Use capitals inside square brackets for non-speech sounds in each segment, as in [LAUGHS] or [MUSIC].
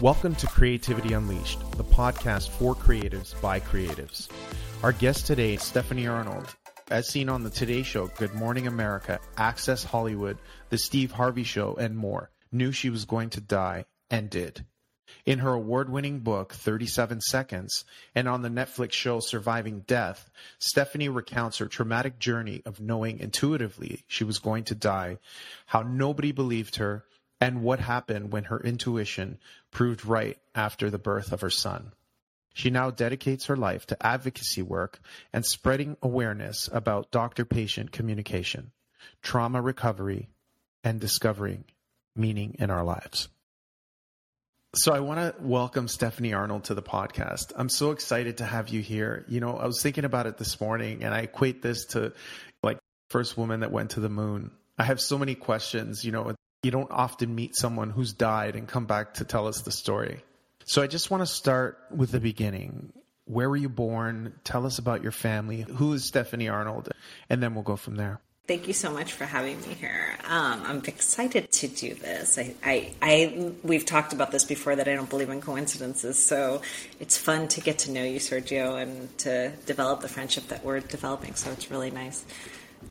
Welcome to Creativity Unleashed, the podcast for creatives by creatives. Our guest today is Stephanie Arnold. As seen on the Today Show, Good Morning America, Access Hollywood, The Steve Harvey Show, and more, knew she was going to die and did. In her award winning book, 37 Seconds, and on the Netflix show Surviving Death, Stephanie recounts her traumatic journey of knowing intuitively she was going to die, how nobody believed her, and what happened when her intuition proved right after the birth of her son. She now dedicates her life to advocacy work and spreading awareness about doctor patient communication, trauma recovery, and discovering meaning in our lives. So I want to welcome Stephanie Arnold to the podcast. I'm so excited to have you here. You know, I was thinking about it this morning and I equate this to like first woman that went to the moon. I have so many questions, you know, you don't often meet someone who's died and come back to tell us the story. So I just want to start with the beginning. Where were you born? Tell us about your family. Who is Stephanie Arnold? And then we'll go from there. Thank you so much for having me here. Um, I'm excited to do this. I, I, I, we've talked about this before that I don't believe in coincidences, so it's fun to get to know you, Sergio, and to develop the friendship that we're developing. So it's really nice.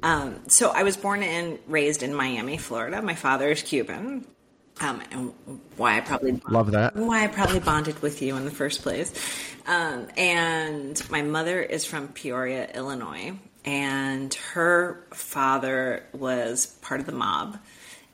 Um, so I was born and raised in Miami, Florida. My father is Cuban. Um, and why I probably love that. Why I probably bonded with you in the first place. Um, and my mother is from Peoria, Illinois, and her father was part of the mob,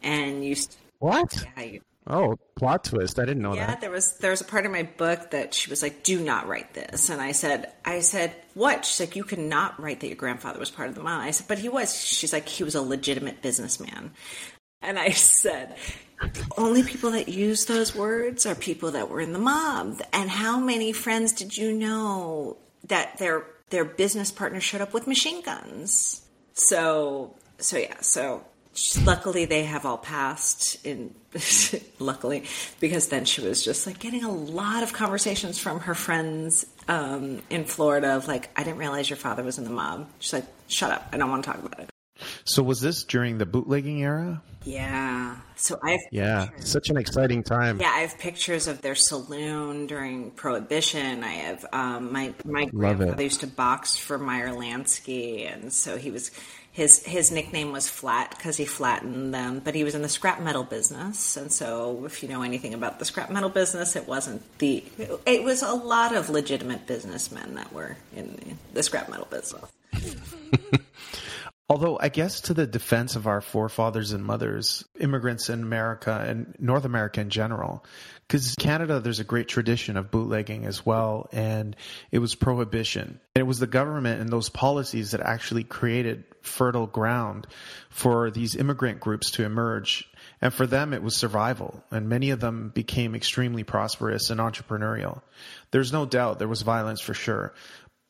and used to, what? Yeah, Oh, plot twist! I didn't know yeah, that. Yeah, there was there was a part of my book that she was like, "Do not write this," and I said, "I said what?" She's like, "You cannot write that your grandfather was part of the mob." I said, "But he was." She's like, "He was a legitimate businessman," and I [LAUGHS] said, "The only people that use those words are people that were in the mob." And how many friends did you know that their their business partner showed up with machine guns? So so yeah, so luckily they have all passed in [LAUGHS] luckily because then she was just like getting a lot of conversations from her friends um, in florida of like i didn't realize your father was in the mob. She's like shut up. I don't want to talk about it. So was this during the bootlegging era? Yeah. So I've yeah. pictures. such an exciting time. Yeah i have pictures of their saloon during prohibition. I have um, my my grandfather used to box for meyer lansky and so he was his his nickname was Flat because he flattened them, but he was in the scrap metal business, and so if you know anything about the scrap metal business, it wasn't the it was a lot of legitimate businessmen that were in the scrap metal business. [LAUGHS] Although, I guess to the defense of our forefathers and mothers, immigrants in America and North America in general, because Canada, there's a great tradition of bootlegging as well, and it was prohibition. And it was the government and those policies that actually created fertile ground for these immigrant groups to emerge. And for them, it was survival, and many of them became extremely prosperous and entrepreneurial. There's no doubt there was violence for sure,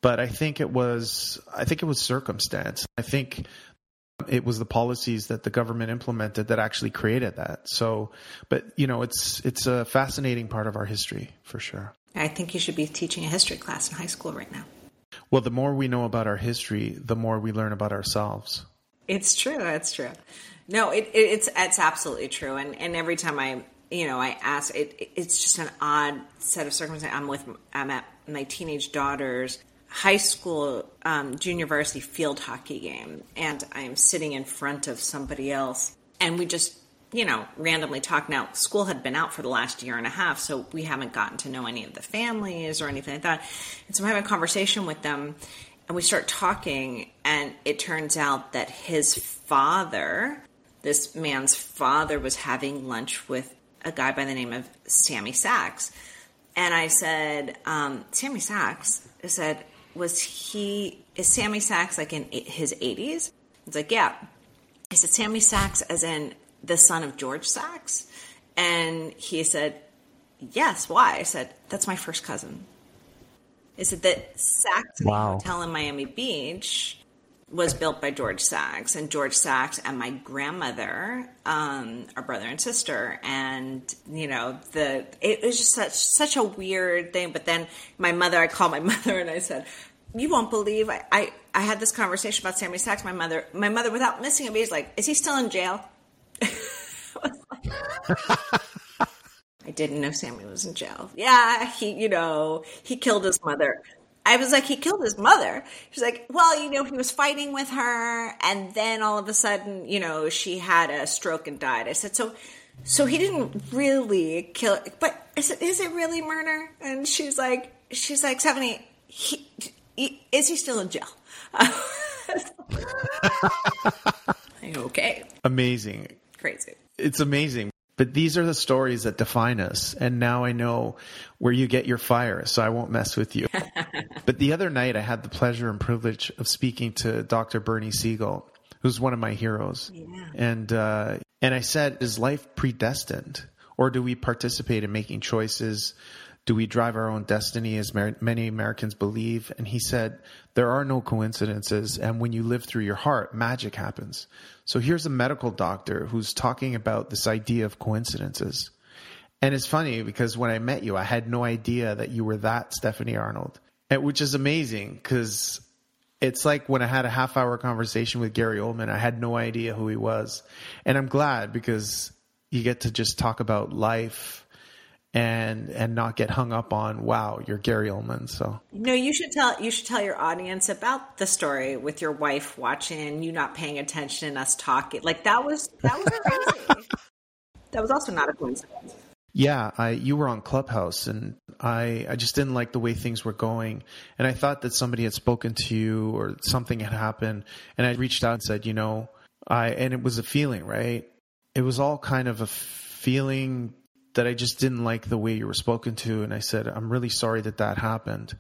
but I think it was I think it was circumstance. I think it was the policies that the government implemented that actually created that. So, but you know, it's it's a fascinating part of our history for sure. I think you should be teaching a history class in high school right now. Well, the more we know about our history, the more we learn about ourselves. It's true. It's true. No, it, it, it's it's absolutely true. And and every time I you know I ask, it it's just an odd set of circumstances. I'm with I'm at my teenage daughters high school um, junior varsity field hockey game and I'm sitting in front of somebody else and we just you know randomly talk. Now school had been out for the last year and a half so we haven't gotten to know any of the families or anything like that. And so I'm having a conversation with them and we start talking and it turns out that his father this man's father was having lunch with a guy by the name of Sammy Sax. And I said um, Sammy Sax I said was he is Sammy Sax like in his 80s? It's like, yeah. I said Sammy Sax as in the son of George Sax, and he said, yes. Why? I said that's my first cousin. Is it that Sachs wow. Hotel in Miami Beach was built by George Sax, and George Sax and my grandmother um, are brother and sister. And you know, the it was just such such a weird thing. But then my mother, I called my [LAUGHS] mother and I said, "You won't believe I I, I had this conversation about Sammy Sax." My mother, my mother, without missing a beat, is like, "Is he still in jail?" [LAUGHS] [LAUGHS] I didn't know Sammy was in jail. Yeah, he, you know, he killed his mother. I was like, he killed his mother. She's like, well, you know, he was fighting with her, and then all of a sudden, you know, she had a stroke and died. I said, so, so he didn't really kill, but is it is it really murder? And she's like, she's like, Stephanie, he, he, is he still in jail? [LAUGHS] [LAUGHS] okay, Amazing. crazy. It's amazing. But these are the stories that define us. And now I know where you get your fire, so I won't mess with you. [LAUGHS] but the other night, I had the pleasure and privilege of speaking to Dr. Bernie Siegel, who's one of my heroes. Yeah. And, uh, and I said, is life predestined? Or do we participate in making choices? Do we drive our own destiny as many Americans believe? And he said, there are no coincidences. And when you live through your heart, magic happens. So here's a medical doctor who's talking about this idea of coincidences. And it's funny because when I met you, I had no idea that you were that Stephanie Arnold, which is amazing because it's like when I had a half hour conversation with Gary Oldman, I had no idea who he was. And I'm glad because you get to just talk about life and and not get hung up on wow you're Gary Oldman so No, you should tell you should tell your audience about the story with your wife watching, you not paying attention, and us talking. Like that was that was crazy. [LAUGHS] that was also not a coincidence. yeah I you were on Clubhouse and I I just didn't like the way things were going and I thought that somebody had spoken to you or something had happened and I reached out and said you know I and it was a feeling right it was all kind of a feeling that I just didn't like the way you were spoken to. And I said, I'm really sorry that that happened.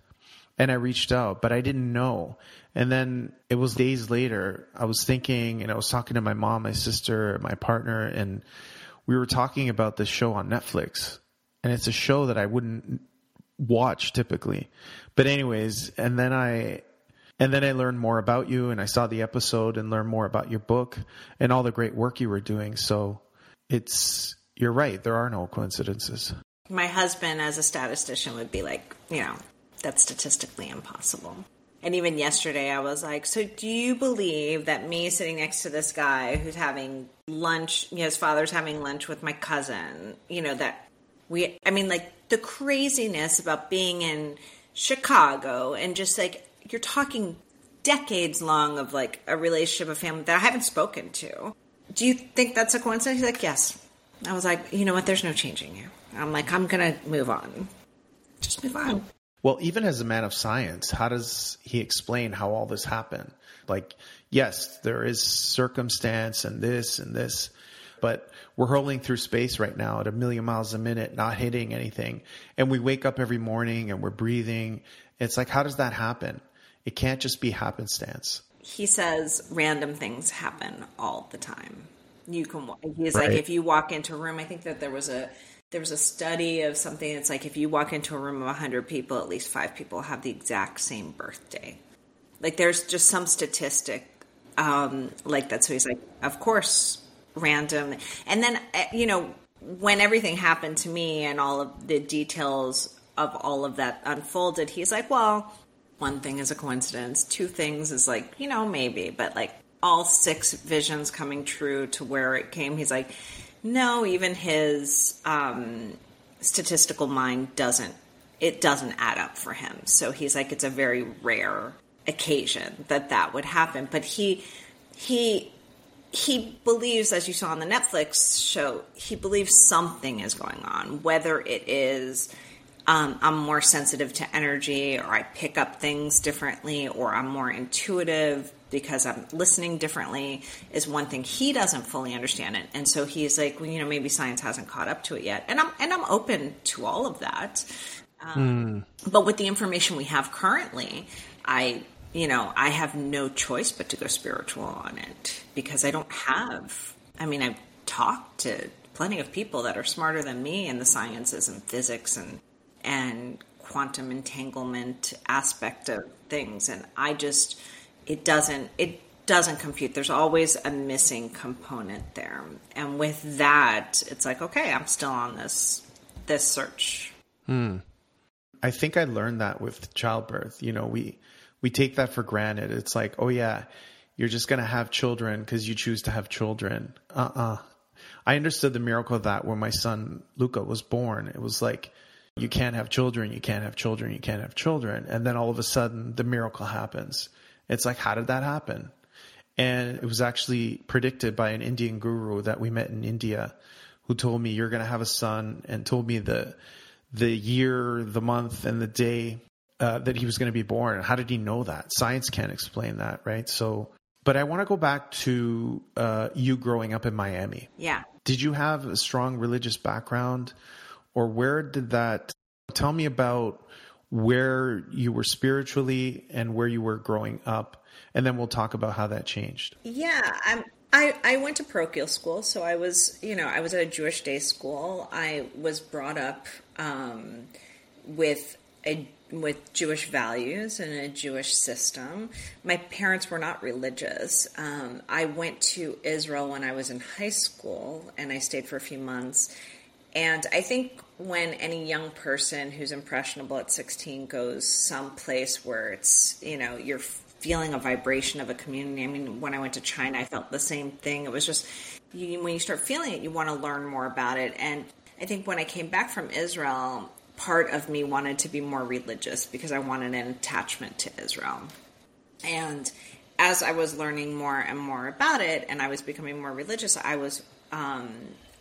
And I reached out, but I didn't know. And then it was days later, I was thinking and I was talking to my mom, my sister, my partner, and we were talking about this show on Netflix. And it's a show that I wouldn't watch typically. But anyways, and then I, and then I learned more about you and I saw the episode and learned more about your book and all the great work you were doing. So it's, you're right. There are no coincidences. My husband, as a statistician, would be like, you know, that's statistically impossible. And even yesterday, I was like, so do you believe that me sitting next to this guy who's having lunch, you know, his father's having lunch with my cousin, you know, that we, I mean, like the craziness about being in Chicago and just like, you're talking decades long of like a relationship, a family that I haven't spoken to. Do you think that's a coincidence? He's like, yes. I was like, you know what? There's no changing you. I'm like, I'm gonna move on. Just move on. Well, even as a man of science, how does he explain how all this happened? Like, yes, there is circumstance and this and this, but we're hurling through space right now at a million miles a minute, not hitting anything. And we wake up every morning and we're breathing. It's like, how does that happen? It can't just be happenstance. He says random things happen all the time. You can. He's Right. like, if you walk into a room, I think that there was a there was a study of something that's like if you walk into a room of 100 people at least five people have the exact same birthday like there's just some statistic um, like that so he's like of course random and then uh, you know when everything happened to me and all of the details of all of that unfolded he's like well one thing is a coincidence two things is like you know maybe but like all six visions coming true to where it came. He's like no even his um, statistical mind doesn't it doesn't add up for him. So he's like it's a very rare occasion that that would happen. But he he he believes as you saw on the netflix show he believes something is going on whether it is um, i'm more sensitive to energy or i pick up things differently or i'm more intuitive because i'm listening differently is one thing he doesn't fully understand it. And so he's like well you know maybe science hasn't caught up to it yet. And i'm and i'm open to all of that. Um, hmm. But with the information we have currently, I, you know, I have no choice but to go spiritual on it because I don't have, I mean, I've talked to plenty of people that are smarter than me in the sciences and physics and, and quantum entanglement aspect of things. And I just, it doesn't, it doesn't compute. There's always a missing component there. And with that, it's like, okay, I'm still on this, this search. Hmm. I think I learned that with childbirth. You know, we we take that for granted. It's like, oh yeah, you're just gonna have children because you choose to have children. Uh uh I understood the miracle of that when my son Luca was born. It was like, you can't have children, you can't have children, you can't have children. And then all of a sudden the miracle happens. It's like, how did that happen? And it was actually predicted by an Indian guru that we met in India who told me you're going to have a son and told me the, the year, the month and the day uh, that he was going to be born. How did he know that? Science can't explain that, right? So, but I want to go back to uh, you growing up in Miami. Yeah. Did you have a strong religious background, or where did that? Tell me about where you were spiritually and where you were growing up, and then we'll talk about how that changed. Yeah, I'm. I, I went to parochial school, so I was, you know, I was at a Jewish day school. I was brought up um, with a with Jewish values and a Jewish system. My parents were not religious. Um, I went to Israel when I was in high school and I stayed for a few months. And I think when any young person who's impressionable at 16 goes someplace where it's, you know, you're feeling a vibration of a community. I mean, when I went to China, I felt the same thing. It was just, you, when you start feeling it, you want to learn more about it. And I think when I came back from Israel, part of me wanted to be more religious because I wanted an attachment to Israel. And as I was learning more and more about it, and I was becoming more religious, I was um,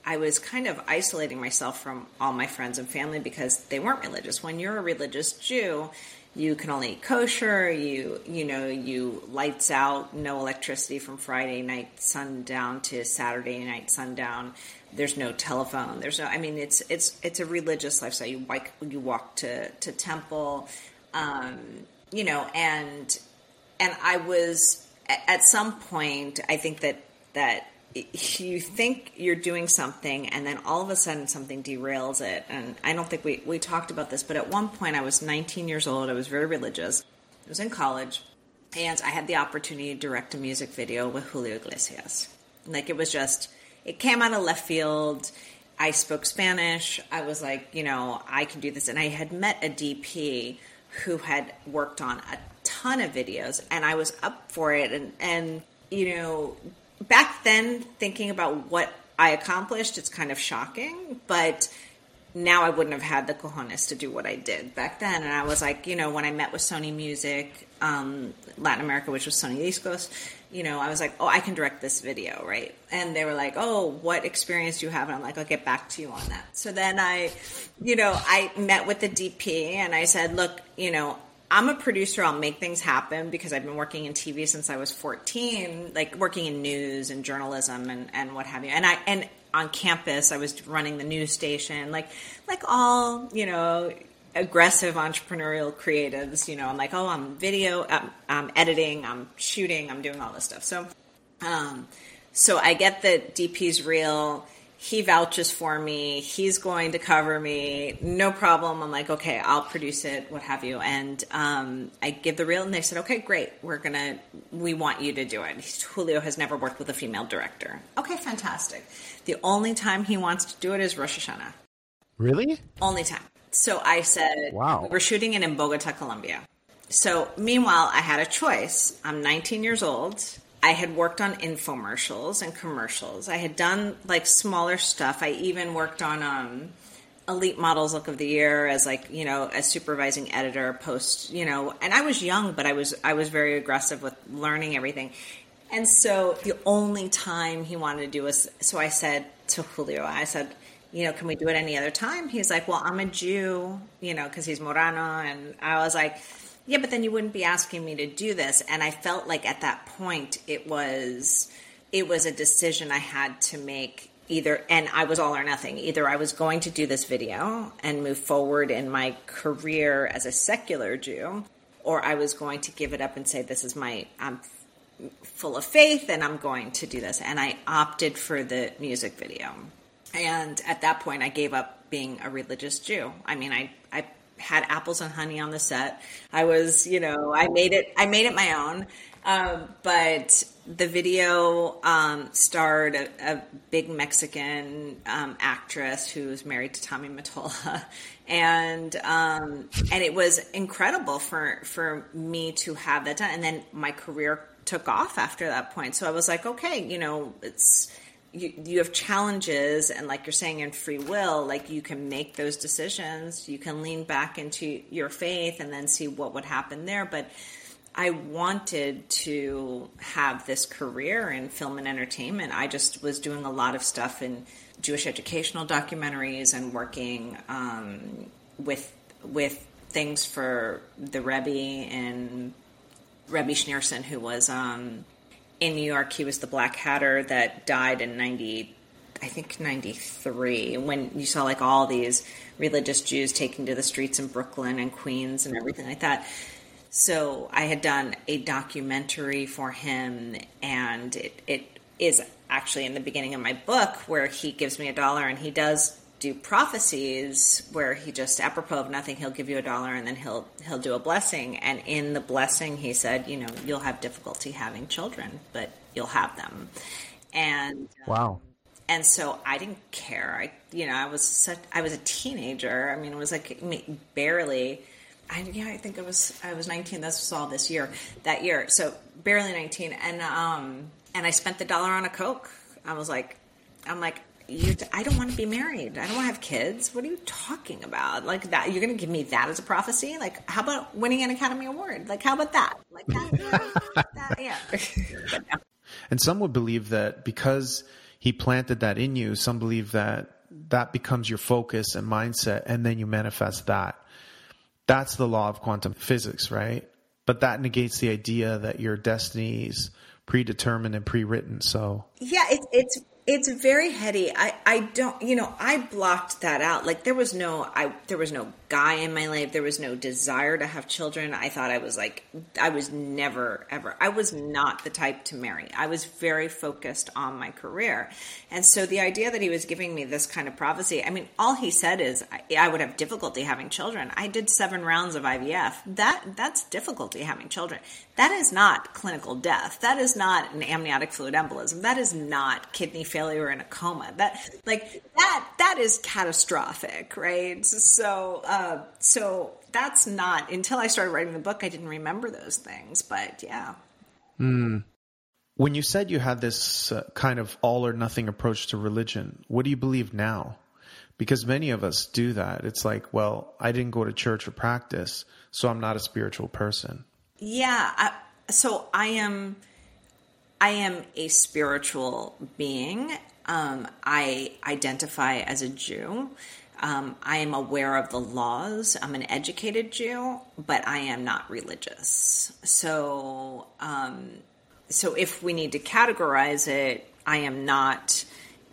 I was kind of isolating myself from all my friends and family because they weren't religious. When you're a religious Jew, you can only eat kosher. You you know you lights out, no electricity from Friday night sundown to Saturday night sundown there's no telephone there's no i mean it's it's it's a religious lifestyle you walk you walk to to temple um, you know and and i was at some point i think that that you think you're doing something and then all of a sudden something derails it and i don't think we we talked about this but at one point i was 19 years old i was very religious i was in college and i had the opportunity to direct a music video with julio iglesias like it was just it came out of left field. I spoke Spanish. I was like, you know, I can do this. And I had met a DP who had worked on a ton of videos and I was up for it. And, and, you know, back then thinking about what I accomplished, it's kind of shocking, but now I wouldn't have had the cojones to do what I did back then. And I was like, you know, when I met with Sony Music, um, Latin America, which was Sony Discos, you know, I was like, oh, I can direct this video, right? And they were like, oh, what experience do you have? And I'm like, I'll get back to you on that. So then I, you know, I met with the DP and I said, look, you know, I'm a producer. I'll make things happen because I've been working in TV since I was 14, like working in news and journalism and, and what have you. And I, and on campus, I was running the news station, like, like all, you know, aggressive entrepreneurial creatives. You know, I'm like, oh, I'm video, I'm, I'm editing, I'm shooting, I'm doing all this stuff. So, um, so I get that DP's real. He vouches for me. He's going to cover me. No problem. I'm like, okay, I'll produce it, what have you. And um, I give the reel, and they said, okay, great. We're gonna, we want you to do it. Julio has never worked with a female director. Okay, fantastic. The only time he wants to do it is Rosh Hashanah. Really? Only time. So I said, Wow. We're shooting it in Bogota, Colombia. So meanwhile, I had a choice. I'm 19 years old. I had worked on infomercials and commercials. I had done like smaller stuff. I even worked on um, Elite Models Look of the Year as like you know a supervising editor, post you know. And I was young, but I was I was very aggressive with learning everything. And so the only time he wanted to do was so I said to Julio, I said, you know, can we do it any other time? He's like, well, I'm a Jew, you know, because he's Marrano. And I was like, yeah, but then you wouldn't be asking me to do this. And I felt like at that point it was it was a decision I had to make either and I was all or nothing. Either I was going to do this video and move forward in my career as a secular Jew, or I was going to give it up and say this is my I'm full of faith and I'm going to do this. And I opted for the music video. And at that point, I gave up being a religious Jew. I mean, I, had apples and honey on the set. I was, you know, I made it, I made it my own. Um, but the video um, starred a, a, big Mexican um, actress who's married to Tommy Mottola, [LAUGHS] and um, and it was incredible for for me to have that done. And then my career took off after that point. So I was like, okay, you know, it's you, you have challenges and like you're saying in free will like you can make those decisions. You can lean back into your faith and then see what would happen there. But i wanted to have this career in film and entertainment. I just was doing a lot of stuff in jewish educational documentaries and working um, with with things for the rebbe and rebbe schneerson who was um, in New York, he was the Black Hatter that died in 90, I think 93, when you saw like all these religious Jews taking to the streets in Brooklyn and Queens and everything like that. So I had done a documentary for him, and it, it is actually in the beginning of my book where he gives me a dollar and he does do prophecies where he just apropos of nothing he'll give you a dollar and then he'll he'll do a blessing and in the blessing he said you know you'll have difficulty having children but you'll have them and um, wow and so I didn't care I you know I was such I was a teenager I mean it was like barely I, yeah, I think it was I was 19. This was all this year, that year. So barely 19, and um, and I spent the dollar on a coke. I was like, I'm like, you, I don't want to be married. I don't want to have kids. What are you talking about? Like that? You're going to give me that as a prophecy? Like, how about winning an Academy Award? Like, how about that? Like that? that yeah. [LAUGHS] and some would believe that because he planted that in you, some believe that that becomes your focus and mindset, and then you manifest that. That's the law of quantum physics, right? But that negates the idea that your destiny is predetermined and pre-written. So yeah, it's it's it's very heady. I, I don't, you know, I blocked that out. Like there was no, I, there was no guy in my life. There was no desire to have children. I thought I was like, I was never, ever, I was not the type to marry. I was very focused on my career. And so the idea that he was giving me this kind of prophecy, I mean, all he said is I, I would have difficulty having children. I did seven rounds of IVF. That, that's difficulty having children. That is not clinical death. That is not an amniotic fluid embolism. That is not kidney failure in a coma. That like that that is catastrophic, right? So uh, uh, so that's not until I started writing the book. I didn't remember those things, but yeah. Mm. When you said you had this uh, kind of all or nothing approach to religion, what do you believe now? Because many of us do that. It's like, well, I didn't go to church or practice, so I'm not a spiritual person. Yeah. I, so I am. I am a spiritual being. Um, I identify as a Jew. Um, I am aware of the laws. I'm an educated Jew, but I am not religious. So, um, so if we need to categorize it, I am not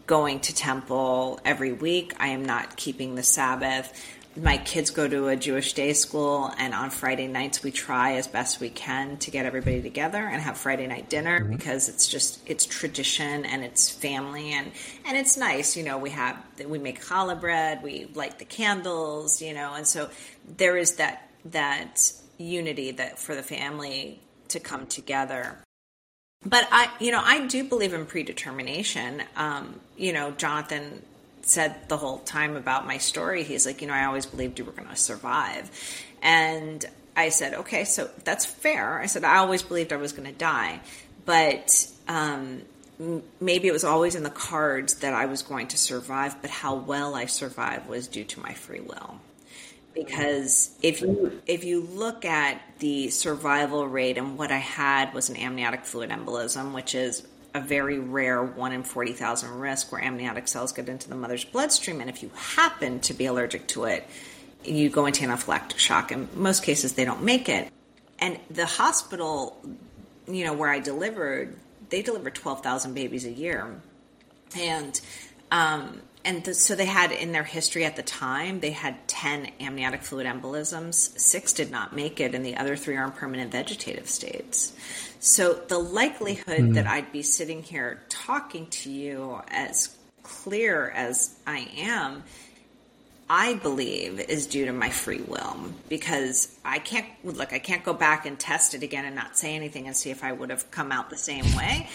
going to temple every week. I am not keeping the Sabbath my kids go to a Jewish day school, and on Friday nights we try as best we can to get everybody together and have Friday night dinner mm-hmm. because it's just it's tradition and it's family and and it's nice. You know, we have we make challah bread, we light the candles, you know, and so there is that that unity that for the family to come together. But I, you know, I do believe in predetermination. Um, you know, Jonathan said the whole time about my story, he's like, you know, I always believed you were going to survive. And I said, okay, so that's fair. I said, I always believed I was going to die. But um, maybe it was always in the cards that I was going to survive, but how well I survived was due to my free will. Because if you if you look at the survival rate and what I had was an amniotic fluid embolism, which is a very rare 1 in 40,000 risk where amniotic cells get into the mother's bloodstream. And if you happen to be allergic to it, you go into anaphylactic shock. In most cases, they don't make it. And the hospital, you know, where I delivered, they deliver 12,000 babies a year. And, um, and the, so they had in their history at the time, they had 10 amniotic fluid embolisms. Six did not make it, and the other three are in permanent vegetative states. So the likelihood mm-hmm. that I'd be sitting here talking to you as clear as I am, I believe is due to my free will because I can't look, I can't go back and test it again and not say anything and see if I would have come out the same way.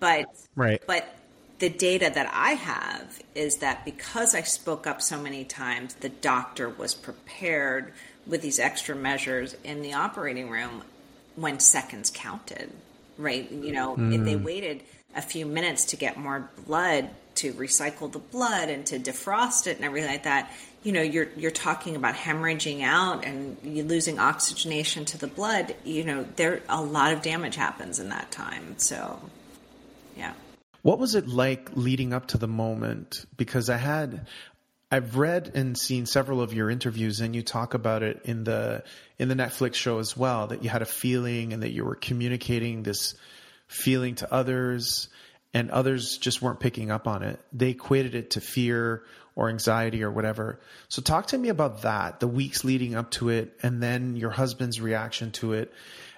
But right. but the data that I have is that because I spoke up so many times, the doctor was prepared with these extra measures in the operating room when seconds counted, right? You know, mm. if they hmm. waited a few minutes to get more blood to recycle the blood and to defrost it and everything like that you know you're you're talking about hemorrhaging out and you losing oxygenation to the blood you know there a lot of damage happens in that time so yeah what was it like leading up to the moment because i had I've read and seen several of your interviews and you talk about it in the in the Netflix show as well that you had a feeling and that you were communicating this feeling to others and others just weren't picking up on it. They equated it to fear or anxiety or whatever. So talk to me about that, the weeks leading up to it and then your husband's reaction to it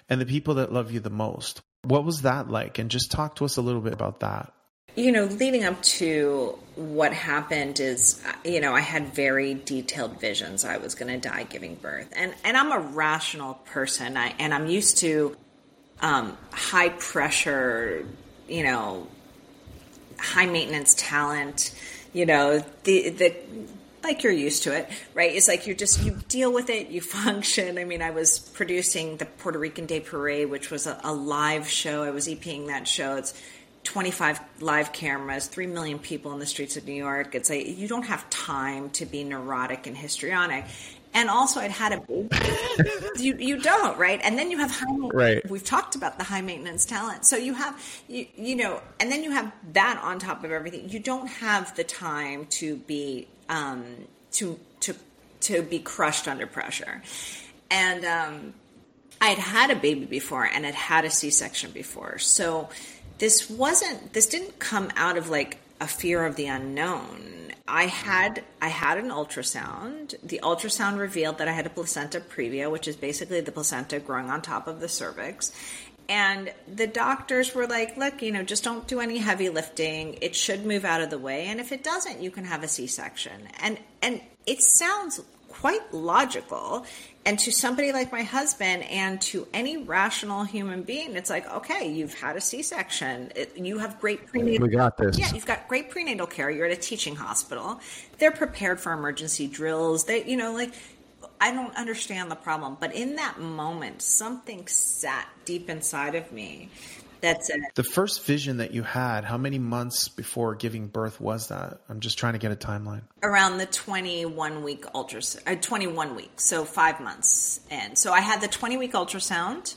and the people that love you the most. What was that like? And just talk to us a little bit about that you know, leading up to what happened is, you know, I had very detailed visions. I was going to die giving birth, and and I'm a rational person. I and I'm used to um, high pressure, you know, high maintenance talent. You know, the the like you're used to it, right? It's like you're just you deal with it, you [LAUGHS] function. I mean, I was producing the Puerto Rican Day Parade, which was a, a live show. I was EPing that show. It's 25 live cameras, 3 million people in the streets of New York. It's like you don't have time to be neurotic and histrionic. And also, I'd had a baby. [LAUGHS] you you don't right, and then you have high. Right. We've talked about the high maintenance talent, so you have you you know, and then you have that on top of everything. You don't have the time to be um, to to to be crushed under pressure, and um, I had had a baby before, and had had a C section before, so this wasn't this didn't come out of like a fear of the unknown. I had I had an ultrasound. The ultrasound revealed that I had a placenta previa, which is basically the placenta growing on top of the cervix. And the doctors were like, look, you know, just don't do any heavy lifting. It should move out of the way. And if it doesn't, you can have a C section. And and it sounds quite logical. And to somebody like my husband and to any rational human being, it's like, okay, you've had a C section. You have great prenatal. We got this. Yeah, you've got great prenatal care. You're at a teaching hospital. They're prepared for emergency drills. They, you know, like, I don't understand the problem. But in that moment, something sat deep inside of me that said. The first vision that you had, how many months before giving birth was that? I'm just trying to get a timeline. Around the 21 week ultrasound, uh, 21 weeks, so five months in. So I had the 20 week ultrasound.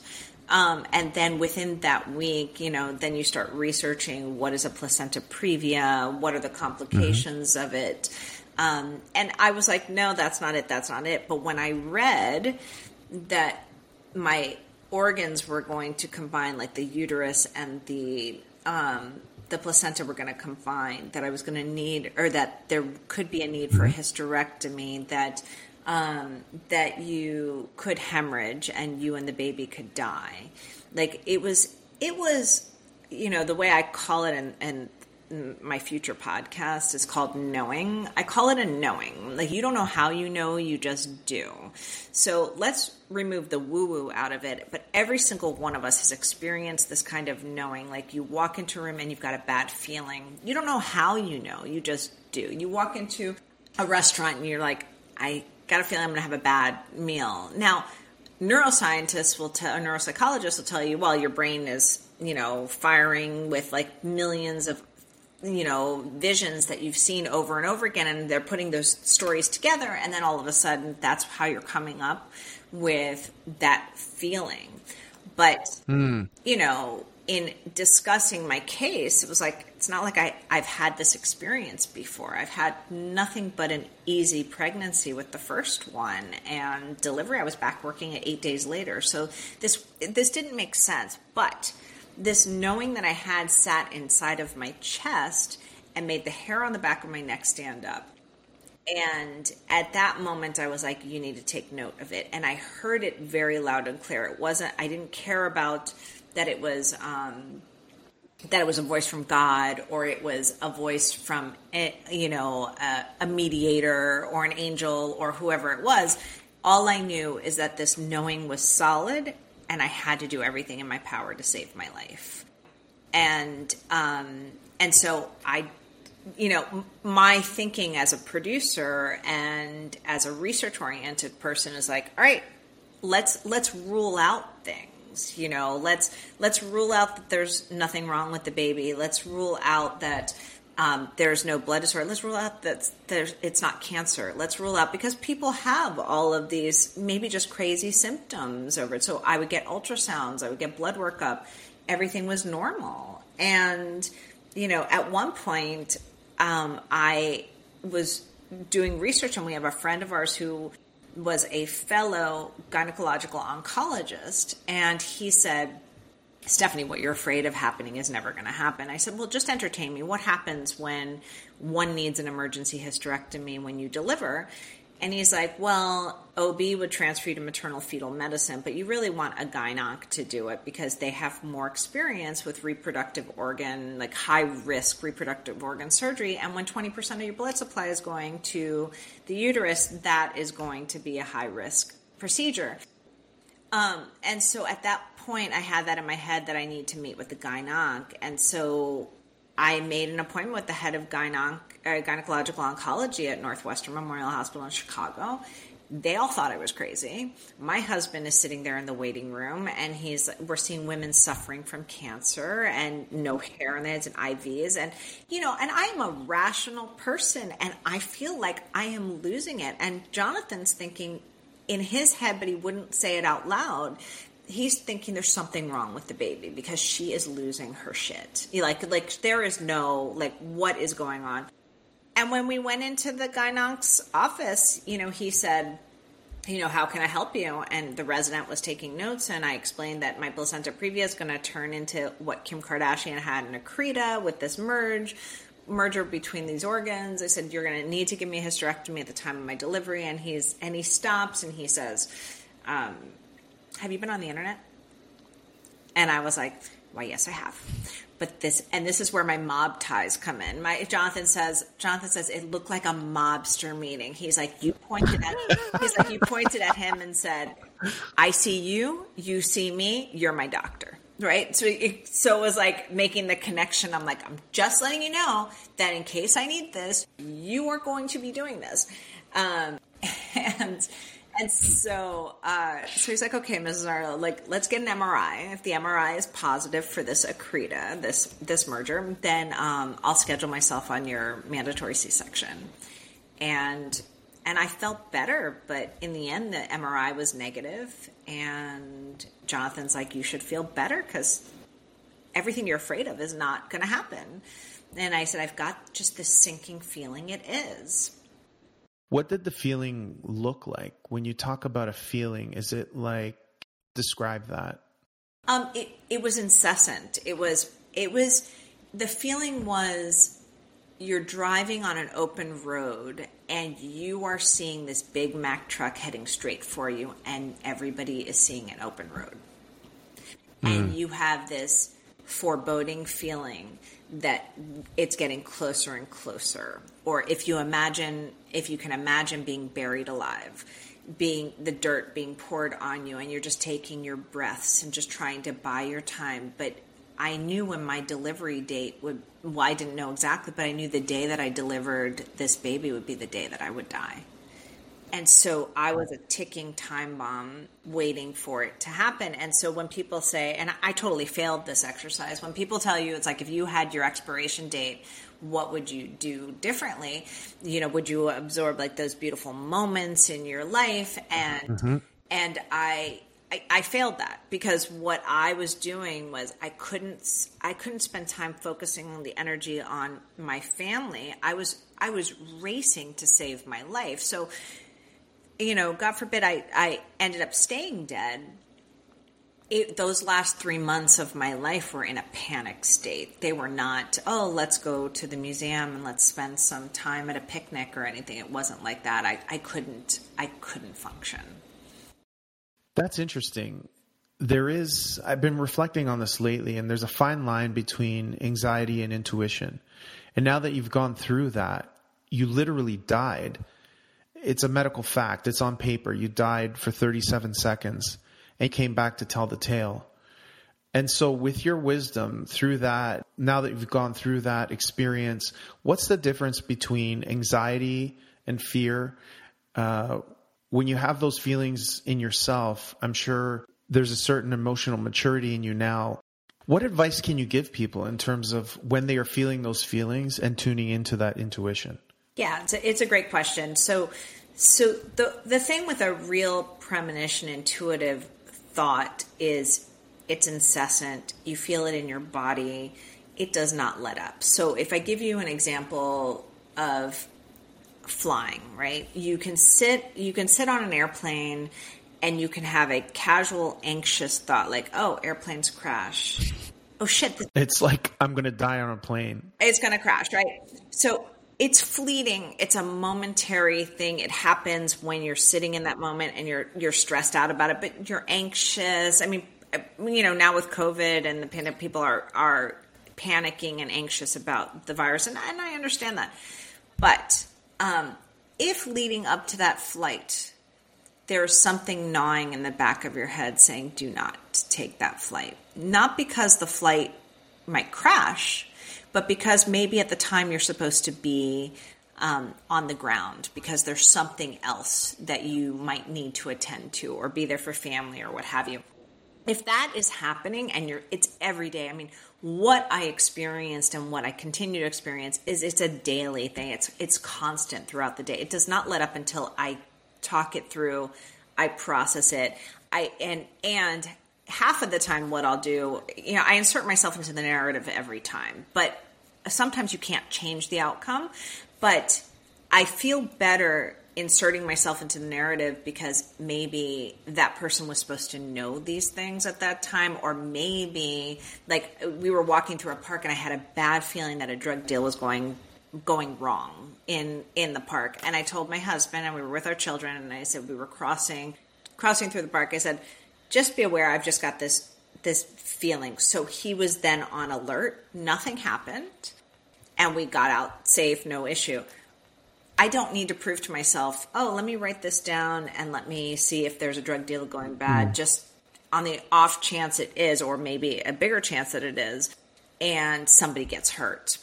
Um, and then within that week, you know, then you start researching what is a placenta previa, what are the complications mm-hmm. of it. Um, and I was like, no, that's not it, that's not it. But when I read that my organs were going to combine, like the uterus and the um, the placenta were going to combine. That I was going to need, or that there could be a need for a mm-hmm. hysterectomy. That um, that you could hemorrhage and you and the baby could die. Like it was, it was, you know, the way I call it, and, and my future podcast is called Knowing. I call it a knowing. Like you don't know how you know, you just do. So let's remove the woo woo out of it. But every single one of us has experienced this kind of knowing. Like you walk into a room and you've got a bad feeling. You don't know how you know, you just do. You walk into a restaurant and you're like, I got a feeling I'm going to have a bad meal. Now, neuroscientists will tell, neuropsychologists will tell you, well, your brain is you know, firing with like millions of you know visions that you've seen over and over again and they're putting those stories together and then all of a sudden that's how you're coming up with that feeling. But mm. you know in discussing my case it was like it's not like I, i've had this experience before. I've had nothing but an easy pregnancy with the first one and delivery i was back working at eight days later. So this this didn't make sense. But this knowing that I had sat inside of my chest and made the hair on the back of my neck stand up. And at that moment, I was like, you need to take note of it. And I heard it very loud and clear. It wasn't, I didn't care about that it was, um, that it was a voice from God or it was a voice from, you know, a, a mediator or an angel or whoever it was. All I knew is that this knowing was solid and I had to do everything in my power to save my life. And um, and so I, you know, my thinking as a producer and as a research oriented person is like, all right, let's let's rule out things. You know, let's let's rule out that there's nothing wrong with the baby. Let's rule out that um, there's no blood disorder. Let's rule out that it's not cancer. Let's rule out because people have all of these maybe just crazy symptoms over it. So I would get ultrasounds, I would get blood work up. Everything was normal, and you know, at one point, um, I was doing research, and we have a friend of ours who was a fellow gynecological oncologist, and he said, Stephanie, what you're afraid of happening is never going to happen. I said, Well, just entertain me. What happens when one needs an emergency hysterectomy when you deliver? And he's like, well, OB would transfer you to maternal fetal medicine, but you really want a gynonc to do it because they have more experience with reproductive organ, like high risk reproductive organ surgery. And when 20% of your blood supply is going to the uterus, that is going to be a high risk procedure. Um, and so at that point, I had that in my head that I need to meet with the gynonc. And so I made an appointment with the head of uh, gynecological oncology at Northwestern Memorial Hospital in Chicago. They all thought I was crazy. My husband is sitting there in the waiting room, and he's we're seeing women suffering from cancer and no hair on their and IVs, and you know, and I am a rational person, and I feel like I am losing it. And Jonathan's thinking in his head, but he wouldn't say it out loud he's thinking there's something wrong with the baby because she is losing her shit. Like like there is no like what is going on. And when we went into the gynonc's office, you know, he said, you know, how can I help you? And the resident was taking notes, and I explained that my placenta previa is going to turn into what Kim Kardashian had in Accreta with this merge merger between these organs. I said, you're going to need to give me a hysterectomy at the time of my delivery, and he's and he stops and he says, um, have you been on the internet? And I was like, why, yes, I have. But this, and this is where my mob ties come in. My Jonathan says, Jonathan says it looked like a mobster meeting. He's like, you pointed at, he's like, you pointed at him and said, I see you, you see me, you're my doctor. Right. So it, so it was like making the connection. I'm like, I'm just letting you know that in case I need this, you are going to be doing this. Um, [LAUGHS] and, and so, uh, so he's like, okay, Mrs. Arnold, like, let's get an MRI. If the MRI is positive for this accreta, this this merger, then um, I'll schedule myself on your mandatory C-section. And and I felt better, but in the end, the MRI was negative, and Jonathan's like, you should feel better because everything you're afraid of is not going to happen. And I said, I've got just this sinking feeling it is. What did the feeling look like when you talk about a feeling? Is it like describe that? Um, it it was incessant. It was it was the feeling was you're driving on an open road and you are seeing this big Mack truck heading straight for you, and everybody is seeing an open road, mm. and you have this foreboding feeling that it's getting closer and closer. Or if you imagine, if you can imagine being buried alive, being the dirt being poured on you, and you're just taking your breaths and just trying to buy your time. But I knew when my delivery date would, well, I didn't know exactly, but I knew the day that I delivered this baby would be the day that I would die. And so I was a ticking time bomb waiting for it to happen. And so when people say, and I totally failed this exercise, when people tell you it's like if you had your expiration date, what would you do differently? You know, would you absorb like those beautiful moments in your life? And mm-hmm. and I, I I failed that because what I was doing was I couldn't I couldn't spend time focusing on the energy on my family. I was I was racing to save my life. So you know, God forbid I, I ended up staying dead, it, those last three months of my life were in a panic state. They were not, oh, let's go to the museum and let's spend some time at a picnic or anything. It wasn't like that. I, I couldn't, I couldn't function. That's interesting. There is, I've been reflecting on this lately, and there's a fine line between anxiety and intuition. And now that you've gone through that, you literally died it's a medical fact. It's on paper. You died for 37 seconds and came back to tell the tale. And so, with your wisdom through that, now that you've gone through that experience, what's the difference between anxiety and fear? Uh, when you have those feelings in yourself, I'm sure there's a certain emotional maturity in you now. What advice can you give people in terms of when they are feeling those feelings and tuning into that intuition? Yeah, it's a, it's a great question. So, so the the thing with a real premonition, intuitive thought is it's incessant. You feel it in your body. It does not let up. So, if I give you an example of flying, right? You can sit you can sit on an airplane and you can have a casual anxious thought like, "Oh, airplanes crash." Oh shit. It's like I'm going to die on a plane. It's going to crash, right? So it's fleeting. It's a momentary thing. It happens when you're sitting in that moment and you're you're stressed out about it, but you're anxious. I mean, you know, now with COVID and the pandemic, people are are panicking and anxious about the virus, and, and I understand that. But um, if leading up to that flight, there's something gnawing in the back of your head saying, do not take that flight. Not because the flight might crash, but because maybe at the time you're supposed to be um, on the ground because there's something else that you might need to attend to or be there for family or what have you. If that is happening and you're, it's every day. I mean, what I experienced and what I continue to experience is it's a daily thing. It's it's constant throughout the day. It does not let up until I talk it through, I process it. I and and half of the time what I'll do, you know, I insert myself into the narrative every time. But sometimes you can't change the outcome, but I feel better inserting myself into the narrative because maybe that person was supposed to know these things at that time or maybe like we were walking through a park and I had a bad feeling that a drug deal was going going wrong in in the park. And I told my husband and we were with our children and I said we were crossing crossing through the park. I said just be aware I've just got this this feeling. So he was then on alert. Nothing happened and we got out safe no issue I don't need to prove to myself, oh, let me write this down and let me see if there's a drug deal going bad, mm. just on the off chance it is, or maybe a bigger chance that it is, and somebody gets hurt.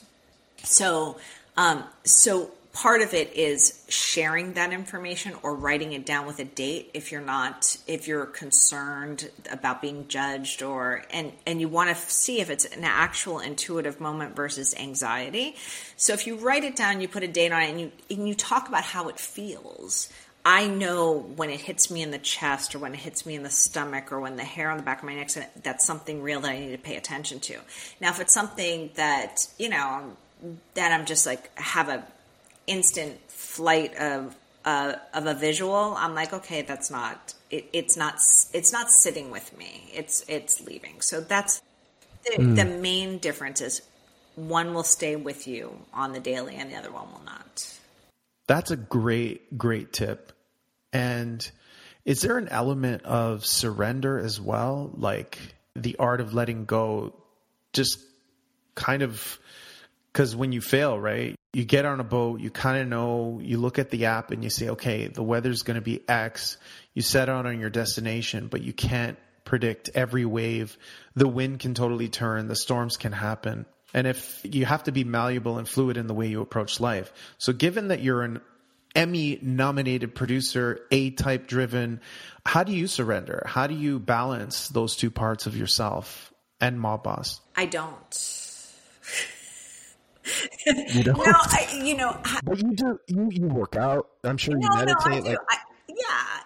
So, um, so part of it is sharing that information or writing it down with a date if you're not if you're concerned about being judged or and and you want to see if it's an actual intuitive moment versus anxiety so if you write it down you put a date on it and you and you talk about how it feels I know when it hits me in the chest or when it hits me in the stomach or when the hair on the back of my neck, that's something real that I need to pay attention to. Now, if it's something that, you know, that I'm just like have a instant flight of uh, of a visual, I'm like, okay, that's not it, it's not it's not sitting with me. It's it's leaving. So that's the, mm. the main difference is one will stay with you on the daily and the other one will not. That's a great great tip. And is there an element of surrender as well, like the art of letting go, just kind of because when you fail, right, you get on a boat, you kind of know, you look at the app and you say, okay, the weather's going to be X. You set out on your destination, but you can't predict every wave. The wind can totally turn, the storms can happen. And if you have to be malleable and fluid in the way you approach life. So given that you're an Emmy nominated producer, A type driven, how do you surrender? How do you balance those two parts of yourself and mob boss? I don't. [LAUGHS] You know, [LAUGHS] no, I, you know, but you do you, you work out. I'm sure you no, meditate. No, like, I, yeah,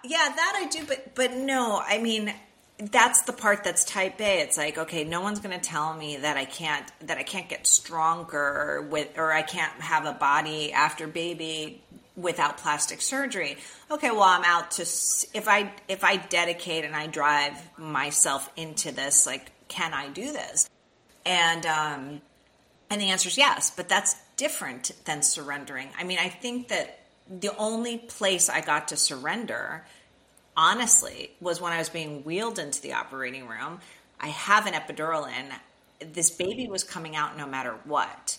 yeah, that I do. But but no, I mean, that's the part that's type A. It's like, okay, no one's going to tell me that I can't that I can't get stronger with or I can't have a body after baby without plastic surgery. Okay, well, I'm out to if I if I dedicate and I drive myself into this, like, can I do this? And um, and the answer is yes, but that's different than surrendering. I mean, I think that the only place I got to surrender, honestly, was when I was being wheeled into the operating room. I have an epidural in. This baby was coming out no matter what.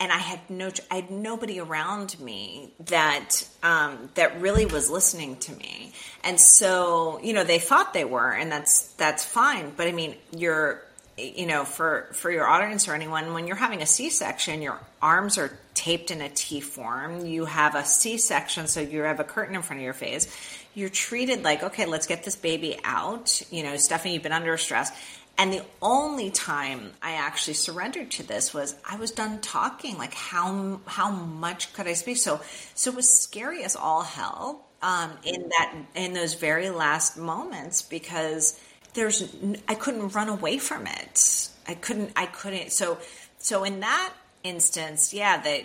And I had no, I had nobody around me that um, that really was listening to me, and so you know they thought they were, and that's that's fine. But I mean, you're you know, for for your audience or anyone, when you're having a C-section, your arms are taped in a T form. You have a C-section, so you have a curtain in front of your face. You're treated like, okay, let's get this baby out. You know, Stephanie, you've been under stress. And the only time I actually surrendered to this was I was done talking. Like how how much could I speak? So so it was scary as all hell um, in that in those very last moments because there's I couldn't run away from it. I couldn't I couldn't so so in that instance, yeah, the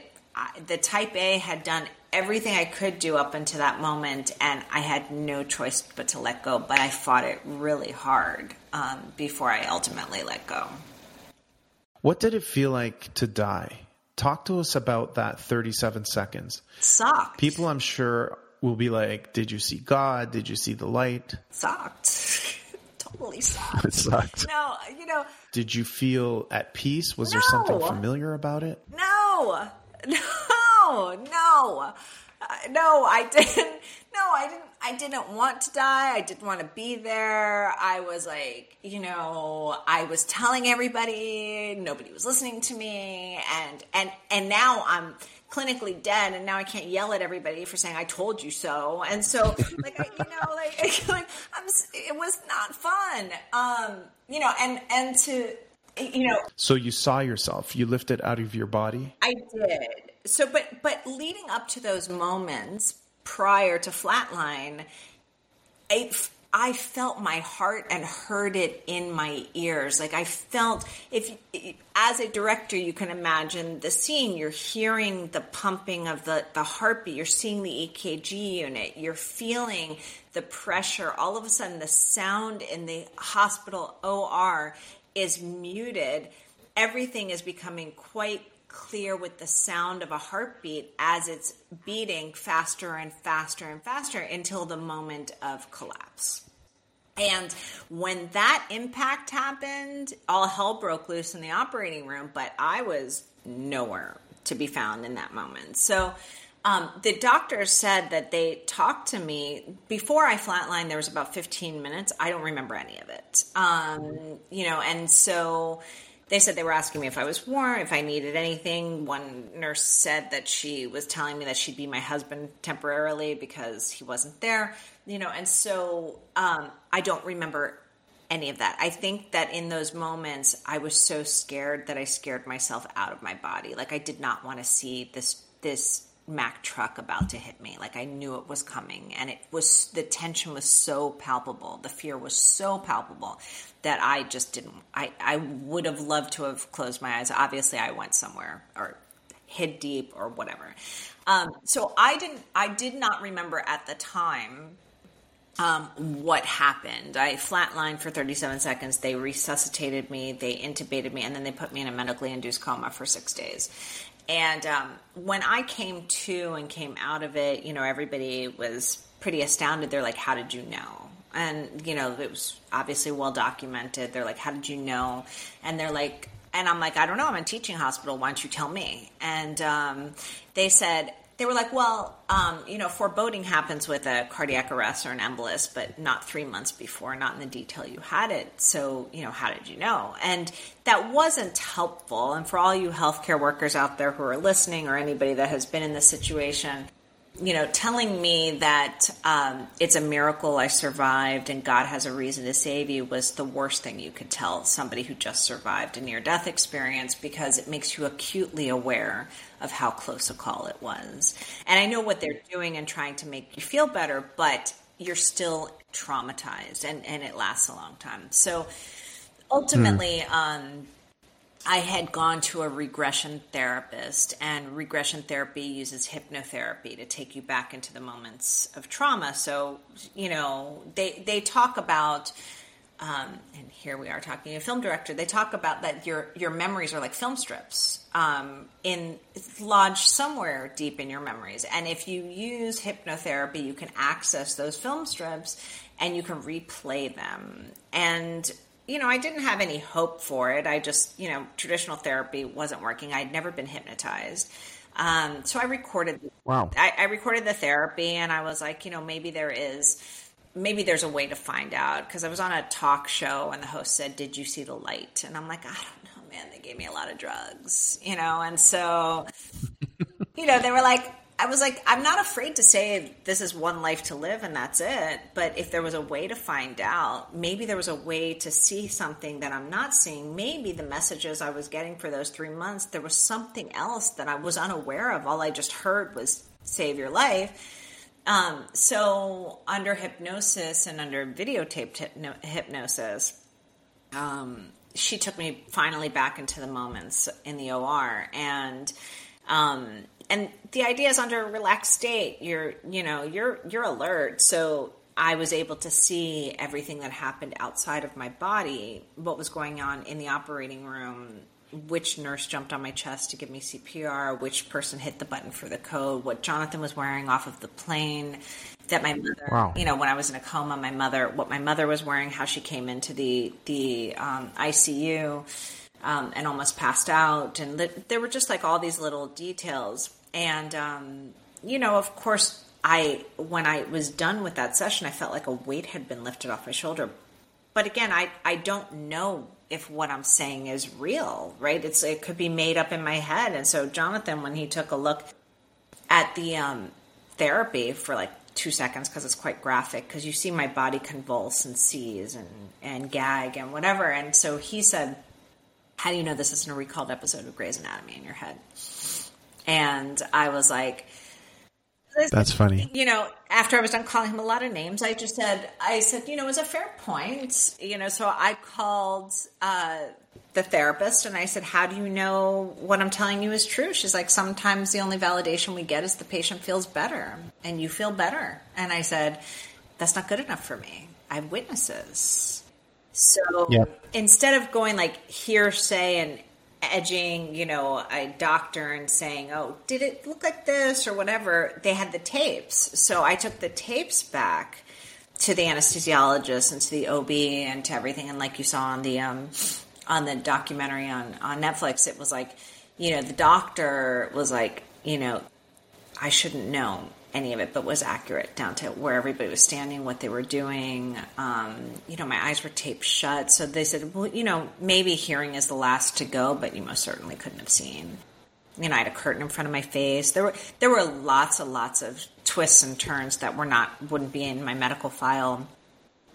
the type A had done everything I could do up until that moment, and I had no choice but to let go. But I fought it really hard um, before I ultimately let go. What did it feel like to die? Talk to us about that 37 seconds. Sucked. People, I'm sure, will be like, Did you see God? Did you see the light? Sucked. Totally sucked. [LAUGHS] It sucked. No, you know. Did you feel at peace? Was No. there something familiar about it? No, [LAUGHS] no, no, Uh, no. I didn't. [LAUGHS] No, I didn't. I didn't want to die. I didn't want to be there. I was like, you know, I was telling everybody. Nobody was listening to me, and and and now I'm clinically dead, and now I can't yell at everybody for saying I told you so. And so, [LAUGHS] like, I, you know, like, [LAUGHS] like I'm. It was not fun. Um, you know, and and to. You know, So you saw yourself, you lifted out of your body. I did. So, but but leading up to those moments prior to flatline, I I felt my heart and heard it in my ears. Like I felt if as a director, you can imagine the scene. You're hearing the pumping of the the heartbeat. You're seeing the EKG unit. You're feeling the pressure. All of a sudden, the sound in the hospital OR is muted. Everything is becoming quite clear with the sound of a heartbeat as it's beating faster and faster and faster until the moment of collapse. And when that impact happened, all hell broke loose in the operating room, but I was nowhere to be found in that moment. So um, the doctors said that they talked to me before I flatlined. There was about 15 minutes. I don't remember any of it. Um, you know, and so they said they were asking me if I was warm, if I needed anything. One nurse said that she was telling me that she'd be my husband temporarily because he wasn't there, you know, and so um, I don't remember any of that. I think that in those moments, I was so scared that I scared myself out of my body. Like I did not want to see this this Mack truck about to hit me. Like I knew it was coming, and it was the tension was so palpable, the fear was so palpable that I just didn't. I I would have loved to have closed my eyes. Obviously, I went somewhere or hid deep or whatever. Um, so I didn't. I did not remember at the time um, what happened. I flatlined for 37 seconds. They resuscitated me, they intubated me, and then they put me in a medically induced coma for six days. And um, when I came to and came out of it, you know, everybody was pretty astounded. They're like, How did you know? And, you know, it was obviously well documented. They're like, How did you know? And they're like, and I'm like, I don't know. I'm in teaching hospital. Why don't you tell me? And um, they said, they were like, well, um, you know, foreboding happens with a cardiac arrest or an embolus, but not three months before, not in the detail you had it. So, you know, how did you know? And that wasn't helpful. And for all you healthcare workers out there who are listening or anybody that has been in this situation, you know, telling me that um, it's a miracle I survived and God has a reason to save you was the worst thing you could tell somebody who just survived a near death experience because it makes you acutely aware of how close a call it was. And I know what they're doing and trying to make you feel better, but you're still traumatized and, and it lasts a long time. So ultimately, um, I had gone to a regression therapist, and regression therapy uses hypnotherapy to take you back into the moments of trauma. So, you know, they they talk about, um, and here we are talking a film director. They talk about that your your memories are like film strips um, in lodged somewhere deep in your memories, and if you use hypnotherapy, you can access those film strips and you can replay them and you know, I didn't have any hope for it. I just, you know, traditional therapy wasn't working. I'd never been hypnotized. Um, so I recorded. Wow. I, I recorded the therapy, and I was like, you know, maybe there is maybe there's a way to find out because I was on a talk show and the host said, "Did you see the light?" And I'm like, I don't know, man. They gave me a lot of drugs, you know, and so, [LAUGHS] you know, they were like. I was like, I'm not afraid to say this is one life to live and that's it. But if there was a way to find out, maybe there was a way to see something that I'm not seeing. Maybe the messages I was getting for those three months, there was something else that I was unaware of. All I just heard was save your life um, so under hypnosis and under videotaped hypno- hypnosis, um, she took me finally back into the moments in the OR, and um, and the idea is under a relaxed state, you're you know you're you're alert, so. I was able to see everything that happened outside of my body, what was going on in the operating room, which nurse jumped on my chest to give me CPR, which person hit the button for the code, what Jonathan was wearing off of the plane, that my mother, wow. you know, when I was in a coma, my mother, what my mother was wearing, how she came into the the um, ICU um, and almost passed out, and there were just like all these little details, and um, you know, of course, I when I was done with that session, I felt like a weight had been lifted off my shoulder. But again, I I don't know if what I'm saying is real, right? It's it could be made up in my head. And so Jonathan, when he took a look at the um, therapy for like two seconds because it's quite graphic because you see my body convulse and seize and and gag and whatever. And so he said, "How do you know this isn't a recalled episode of Grey's Anatomy in your head?" And I was like that's funny. You know, after I was done calling him a lot of names, I just said, I said, you know, it was a fair point. You know, so I called uh, the therapist and I said, how do you know what I'm telling you is true? She's like, sometimes the only validation we get is the patient feels better and you feel better. And I said, that's not good enough for me. I have witnesses. So yep. instead of going like hearsay and edging, you know, a doctor and saying, "Oh, did it look like this or whatever?" They had the tapes, so I took the tapes back to the anesthesiologist and to the OB and to everything. And like you saw on the um, on the documentary on on Netflix, it was like, you know, the doctor was like, you know, I shouldn't know any of it, but was accurate down to where everybody was standing, what they were doing. Um, you know, my eyes were taped shut. So they said, well, you know, maybe hearing is the last to go, but you most certainly couldn't have seen. You know, I had a curtain in front of my face. There were there were lots and lots of twists and turns that were not wouldn't be in my medical file,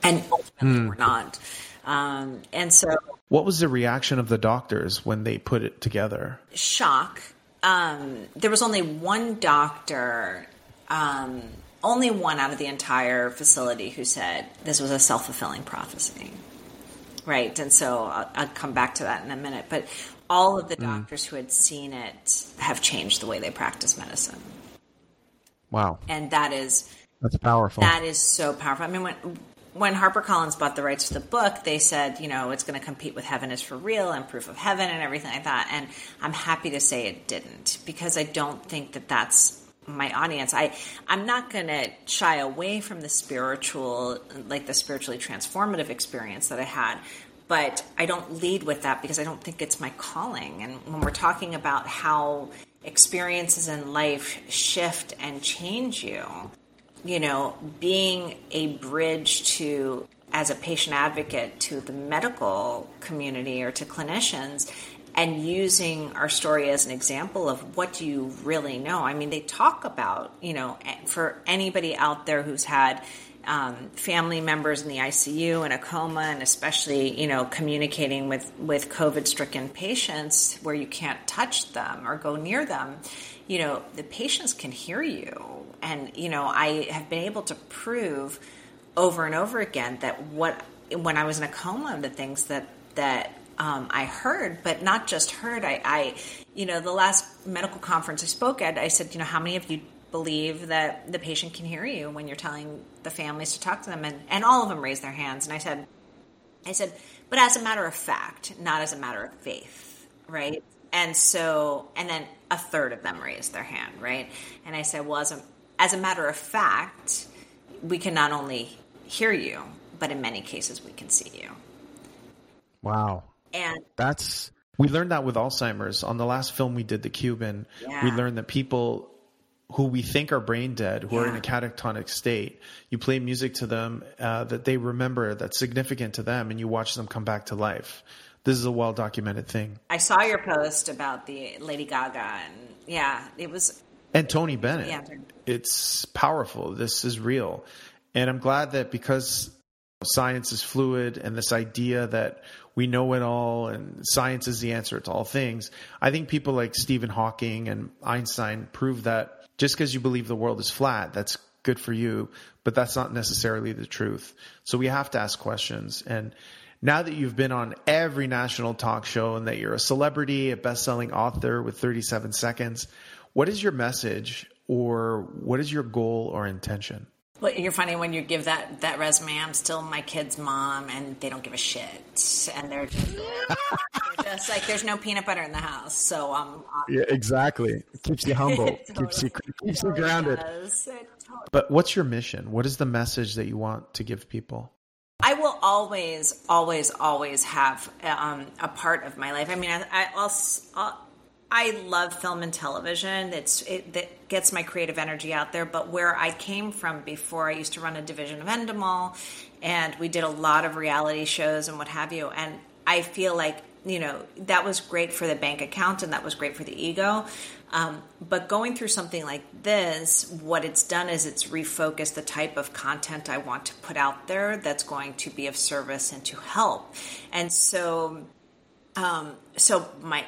and ultimately hmm. were not. Um, and so, what was the reaction of the doctors when they put it together? Shock. Um, there was only one doctor um, only one out of the entire facility who said this was a self fulfilling prophecy. Right. And so I'll, I'll, come back to that in a minute. But all of the mm. doctors who had seen it have changed the way they practice medicine. Wow. And that is. That's powerful. That is so powerful. I mean, when when HarperCollins bought the rights to the book, they said, you know, it's going to compete with Heaven is for Real and Proof of Heaven and everything like that. And I'm happy to say it didn't because I don't think that that's my audience i i'm not going to shy away from the spiritual like the spiritually transformative experience that i had but i don't lead with that because i don't think it's my calling. And when we're talking about how experiences in life shift and change you you know being a bridge to as a patient advocate to the medical community or to clinicians and using our story as an example of what do you really know. I mean, they talk about, you know, for anybody out there who's had um, family members in the ICU and a coma, and especially, you know, communicating with, with COVID stricken patients where you can't touch them or go near them, you know, the patients can hear you. And, you know, I have been able to prove over and over again that what, when I was in a coma, the things that, that um, I heard, but not just heard. I, I, you know, the last medical conference I spoke at, I said, you know, how many of you believe that the patient can hear you when you're telling the families to talk to them? And, and all of them raised their hands. And I said, I said, but as a matter of fact, not as a matter of faith, right? And so, and then a third of them raised their hand, right? And I said, well, as a, as a matter of fact, we can not only hear you, but in many cases, we can see you. Wow. And that's we learned that with Alzheimer's on the last film we did, The Cuban. Yeah. We learned that people who we think are brain dead, who are in a catatonic state. You play music to them uh, that they remember that's significant to them, and you watch them come back to life. This is a well documented thing. I saw your post about the Lady Gaga, and yeah, it was And Tony Bennett. Yeah. It's powerful. This is real. And I'm glad that because science is fluid and this idea that we know it all and science is the answer to all things, I think people like Stephen Hawking and Einstein prove that just because you believe the world is flat, that's good for you, but that's not necessarily the truth. So we have to ask questions. And now that you've been on every national talk show and that you're a celebrity, a best-selling author with 37 seconds, what is your message or what is your goal or intention? Well, you're funny when you give that that resume. I'm still my kid's mom, and they don't give a shit, and they're just, they're just like there's no peanut butter in the house. So um, Yeah, exactly. Keeps you humble. [LAUGHS] keeps you keeps you grounded. Totally- But what's your mission? What is the message that you want to give people? I will always, always, always have um, a part of my life. I mean, I, I, I'll, s- I'll, I love film and television. It's it that gets my creative energy out there. But where I came from before, I used to run a division of Endemol, and we did a lot of reality shows and what have you. And I feel like you know that was great for the bank account and that was great for the ego. Um, but going through something like this, what it's done is it's refocused the type of content I want to put out there that's going to be of service and to help. And so, um, so my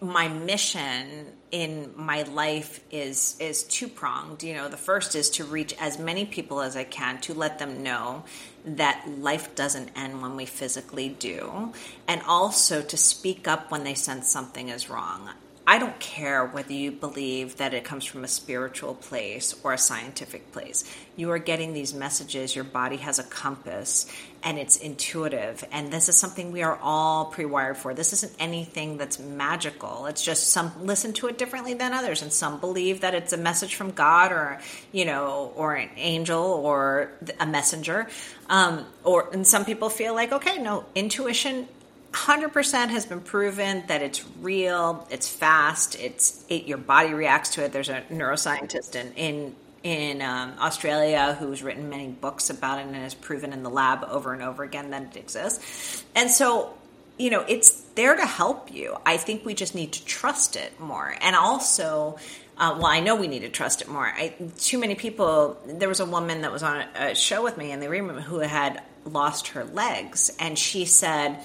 my mission in my life is is two pronged. You know, the first is to reach as many people as I can to let them know that life doesn't end when we physically do, and also to speak up when they sense something is wrong. I don't care whether you believe that it comes from a spiritual place or a scientific place. You are getting these messages. Your body has a compass and it's intuitive. And this is something we are all pre wired for. This isn't anything that's magical. It's just some listen to it differently than others. And some believe that it's a message from God or, you know, or an angel or a messenger. Um, or, and some people feel like, okay, no, intuition 100% has been proven that it's real, it's fast, it's it, your body reacts to it. There's a neuroscientist in in in um, Australia who's written many books about it and has proven in the lab over and over again that it exists. And so, you know, it's there to help you. I think we just need to trust it more. And also, uh, well, I know we need to trust it more. I, too many people. There was a woman that was on a, a show with me in the room who had lost her legs, and she said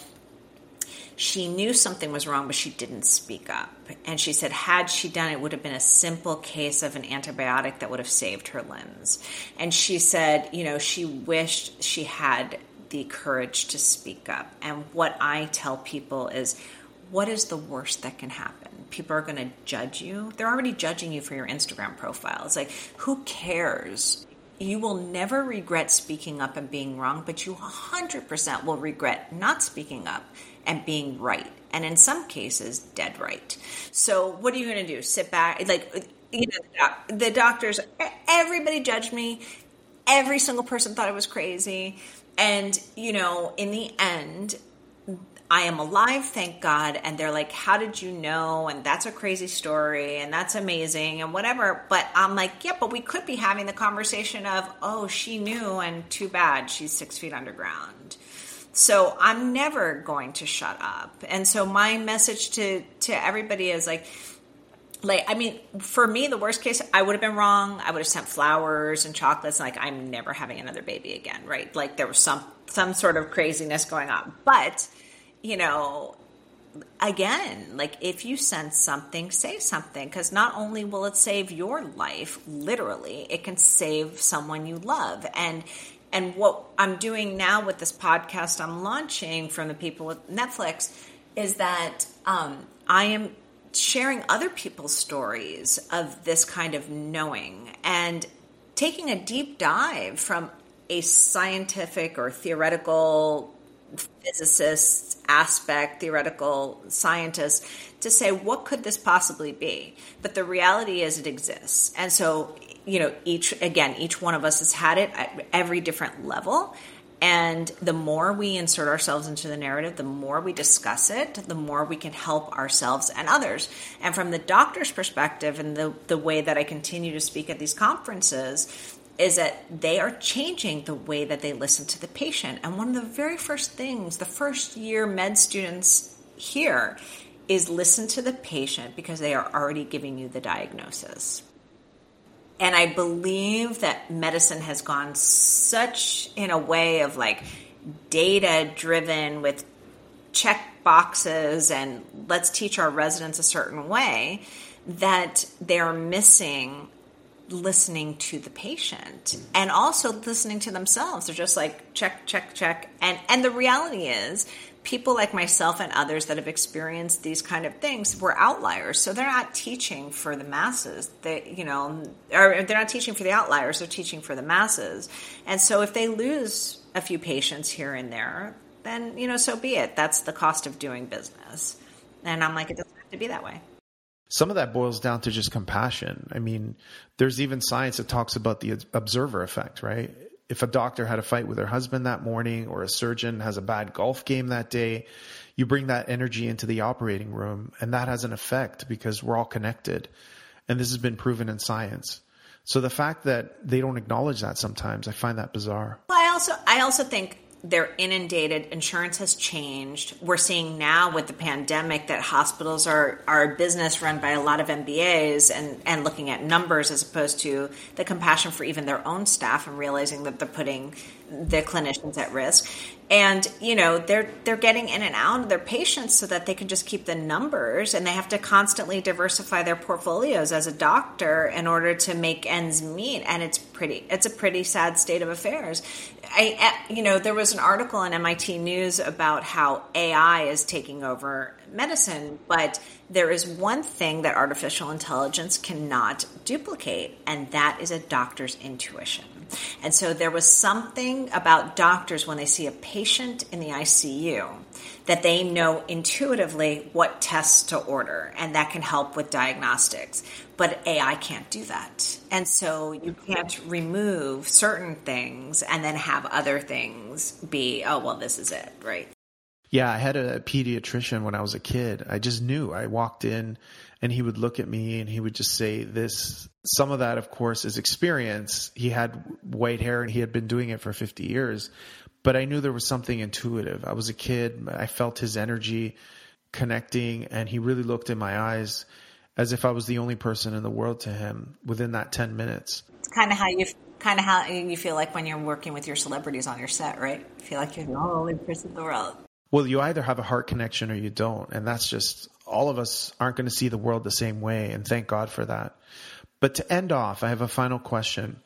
she knew something was wrong, but she didn't speak up. And she said, had she done it, would have been a simple case of an antibiotic that would have saved her limbs. And she said, you know, she wished she had the courage to speak up. And what I tell people is, what is the worst that can happen? People are going to judge you. They're already judging you for your Instagram profile. It's like, who cares? You will never regret speaking up and being wrong, but you 100% will regret not speaking up and being right. And in some cases, dead right. So, what are you going to do? Sit back? Like, you know, the doctors, everybody judged me. Every single person thought I was crazy. And, you know, in the end, I am alive, thank God. And they're like, How did you know? And that's a crazy story and that's amazing and whatever. But I'm like, Yeah, but we could be having the conversation of, Oh, she knew and too bad she's six feet underground. So I'm never going to shut up. And so my message to, to everybody is like, like I mean, for me, the worst case, I would have been wrong. I would have sent flowers and chocolates. And Like I'm never having another baby again, right? Like there was some some sort of craziness going on. But you know, again, like if you sense something, say something because not only will it save your life, literally, it can save someone you love. And and what I'm doing now with this podcast I'm launching from the people with Netflix is that um, I am sharing other people's stories of this kind of knowing and taking a deep dive from a scientific or theoretical physicist aspect, theoretical scientist, to say, what could this possibly be? But the reality is it exists. And so, you know, each, again, each one of us has had it at every different level. And the more we insert ourselves into the narrative, the more we discuss it, the more we can help ourselves and others. And from the doctor's perspective, and the, the way that I continue to speak at these conferences, is that they are changing the way that they listen to the patient. And one of the very first things the first year med students hear is listen to the patient because they are already giving you the diagnosis. And I believe that medicine has gone such in a way of like data driven with check boxes and let's teach our residents a certain way that they're missing listening to the patient and also listening to themselves. They're just like check, check, check. And and the reality is people like myself and others that have experienced these kind of things were outliers. So they're not teaching for the masses. They, you know, or they're not teaching for the outliers. They're teaching for the masses. And so if they lose a few patients here and there, then you know, so be it. That's the cost of doing business. And I'm like, it doesn't have to be that way. Some of that boils down to just compassion. I mean, there's even science that talks about the observer effect, right? If a doctor had a fight with her husband that morning or a surgeon has a bad golf game that day, you bring that energy into the operating room and that has an effect because we're all connected. And this has been proven in science. So the fact that they don't acknowledge that sometimes, I find that bizarre. Well, I also I also think they're inundated. Insurance has changed. We're seeing now with the pandemic that hospitals are are a business run by a lot of MBAs and and looking at numbers as opposed to the compassion for even their own staff and realizing that they're putting the clinicians at risk and you know they're they're getting in and out of their patients so that they can just keep the numbers and they have to constantly diversify their portfolios as a doctor in order to make ends meet and it's pretty it's a pretty sad state of affairs. I you know there was an article in MIT news about how ai is taking over medicine but there is one thing that artificial intelligence cannot duplicate and that is a doctor's intuition and so there was something about doctors when they see a patient in the ICU that they know intuitively what tests to order, and that can help with diagnostics. But AI can't do that. And so you can't remove certain things and then have other things be, oh, well, this is it, right? Yeah, I had a pediatrician when I was a kid. I just knew. I walked in and he would look at me and he would just say this. Some of that of course is experience. He had white hair and he had been doing it for 50 years but i knew there was something intuitive. I was a kid. I felt his energy connecting and he really looked in my eyes as if i was the only person in the world to him within that 10 minutes. It's kind of how you kind of how you feel like when you're working with your celebrities on your set right? You feel like you're the only person in the world. Well you either have a heart connection or you don't and that's just all of us aren't going to see the world the same way, and thank God for that. But to end off, I have a final question.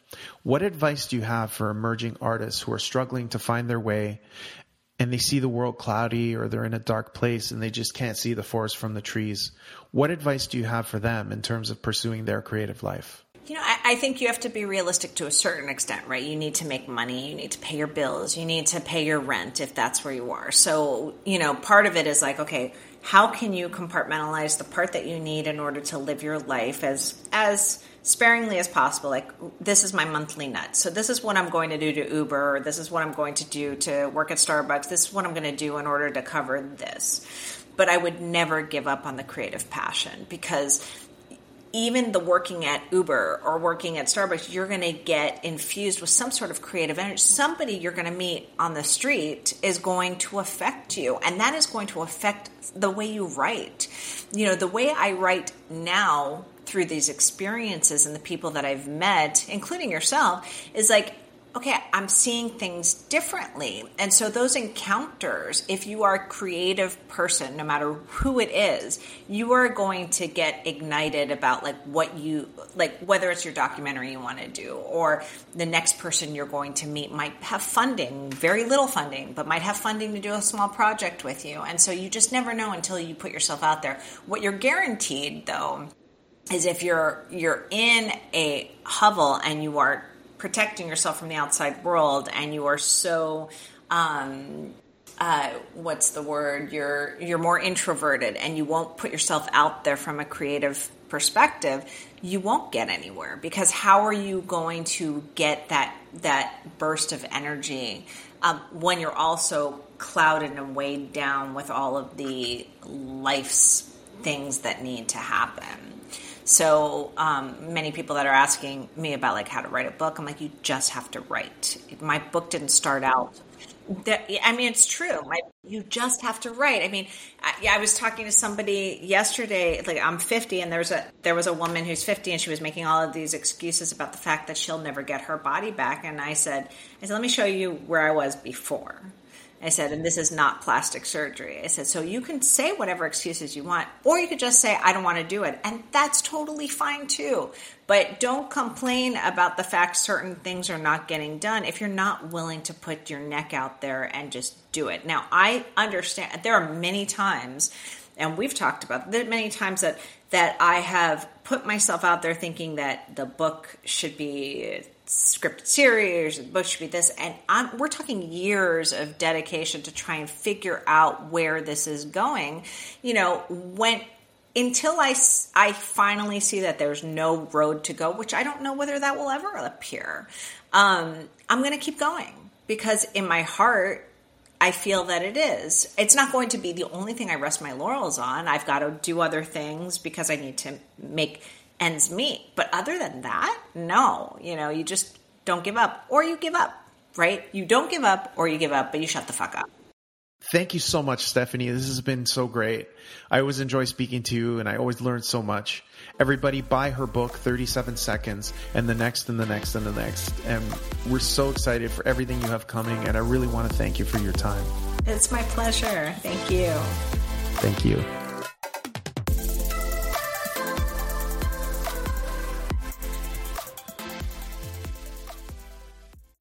What advice do you have for emerging artists who are struggling to find their way and they see the world cloudy or they're in a dark place and they just can't see the forest from the trees? What advice do you have for them in terms of pursuing their creative life? You know, I, I, think you have to be realistic to a certain extent, right? You need to make money, you need to pay your bills, you need to pay your rent if that's where you are. So, you know, part of it is like, okay, how can you compartmentalize the part that you need in order to live your life as as sparingly as possible like this is my monthly nut so this is what i'm going to do to uber or this is what i'm going to do to work at starbucks this is what i'm going to do in order to cover this but i would never give up on the creative passion because even the working at Uber or working at Starbucks, you're going to get infused with some sort of creative energy. Somebody you're going to meet on the street is going to affect you, and that is going to affect the way you write. You know, the way I write now through these experiences and the people that I've met, including yourself, is like okay, I'm seeing things differently. And so those encounters, if you are a creative person, no matter who it is, you are going to get ignited about like what you like whether it's your documentary you want to do or the next person you're going to meet might have funding, very little funding, but might have funding to do a small project with you. And so you just never know until you put yourself out there. What you're guaranteed though is if you're you're in a hovel and you are protecting yourself from the outside world and you are so um, uh, what's the word you're you're more introverted and you won't put yourself out there from a creative perspective you won't get anywhere because how are you going to get that that burst of energy um, when you're also clouded and weighed down with all of the life's things that need to happen. So um, many people that are asking me about like how to write a book, I'm like, you just have to write. My book didn't start out that, I mean, it's true. My, you just have to write. I mean, I, I, was talking to somebody yesterday. Like, I'm 50, and there was a there was a woman who's 50, and she was making all of these excuses about the fact that she'll never get her body back. And I said, I said, let me show you where I was before. I said, and this is not plastic surgery. I said, so you can say whatever excuses you want, or you could just say, I don't want to do it. And that's totally fine too. But don't complain about the fact certain things are not getting done if you're not willing to put your neck out there and just do it. Now, I understand there are many times, and we've talked about there many times that that I have put myself out there thinking that the book should be scripted series, the book should be this, and I'm, we're talking years of dedication to try and figure out where this is going. You know, when until I, I finally see that there's no road to go, which I don't know whether that will ever appear, um, I'm going to keep going because in my heart, I feel that it is. It's not going to be the only thing I rest my laurels on. I've got to do other things because I need to make ends meet. But other than that, no. You know, you just don't give up or you give up, right? You don't give up or you give up, but you shut the fuck up. Thank you so much, Stephanie. This has been so great. I always enjoy speaking to you and I always learn so much. Everybody buy her book, 37 Seconds, and the next and the next and the next. And we're so excited for everything you have coming. And I really want to thank you for your time. It's my pleasure. Thank you. Thank you.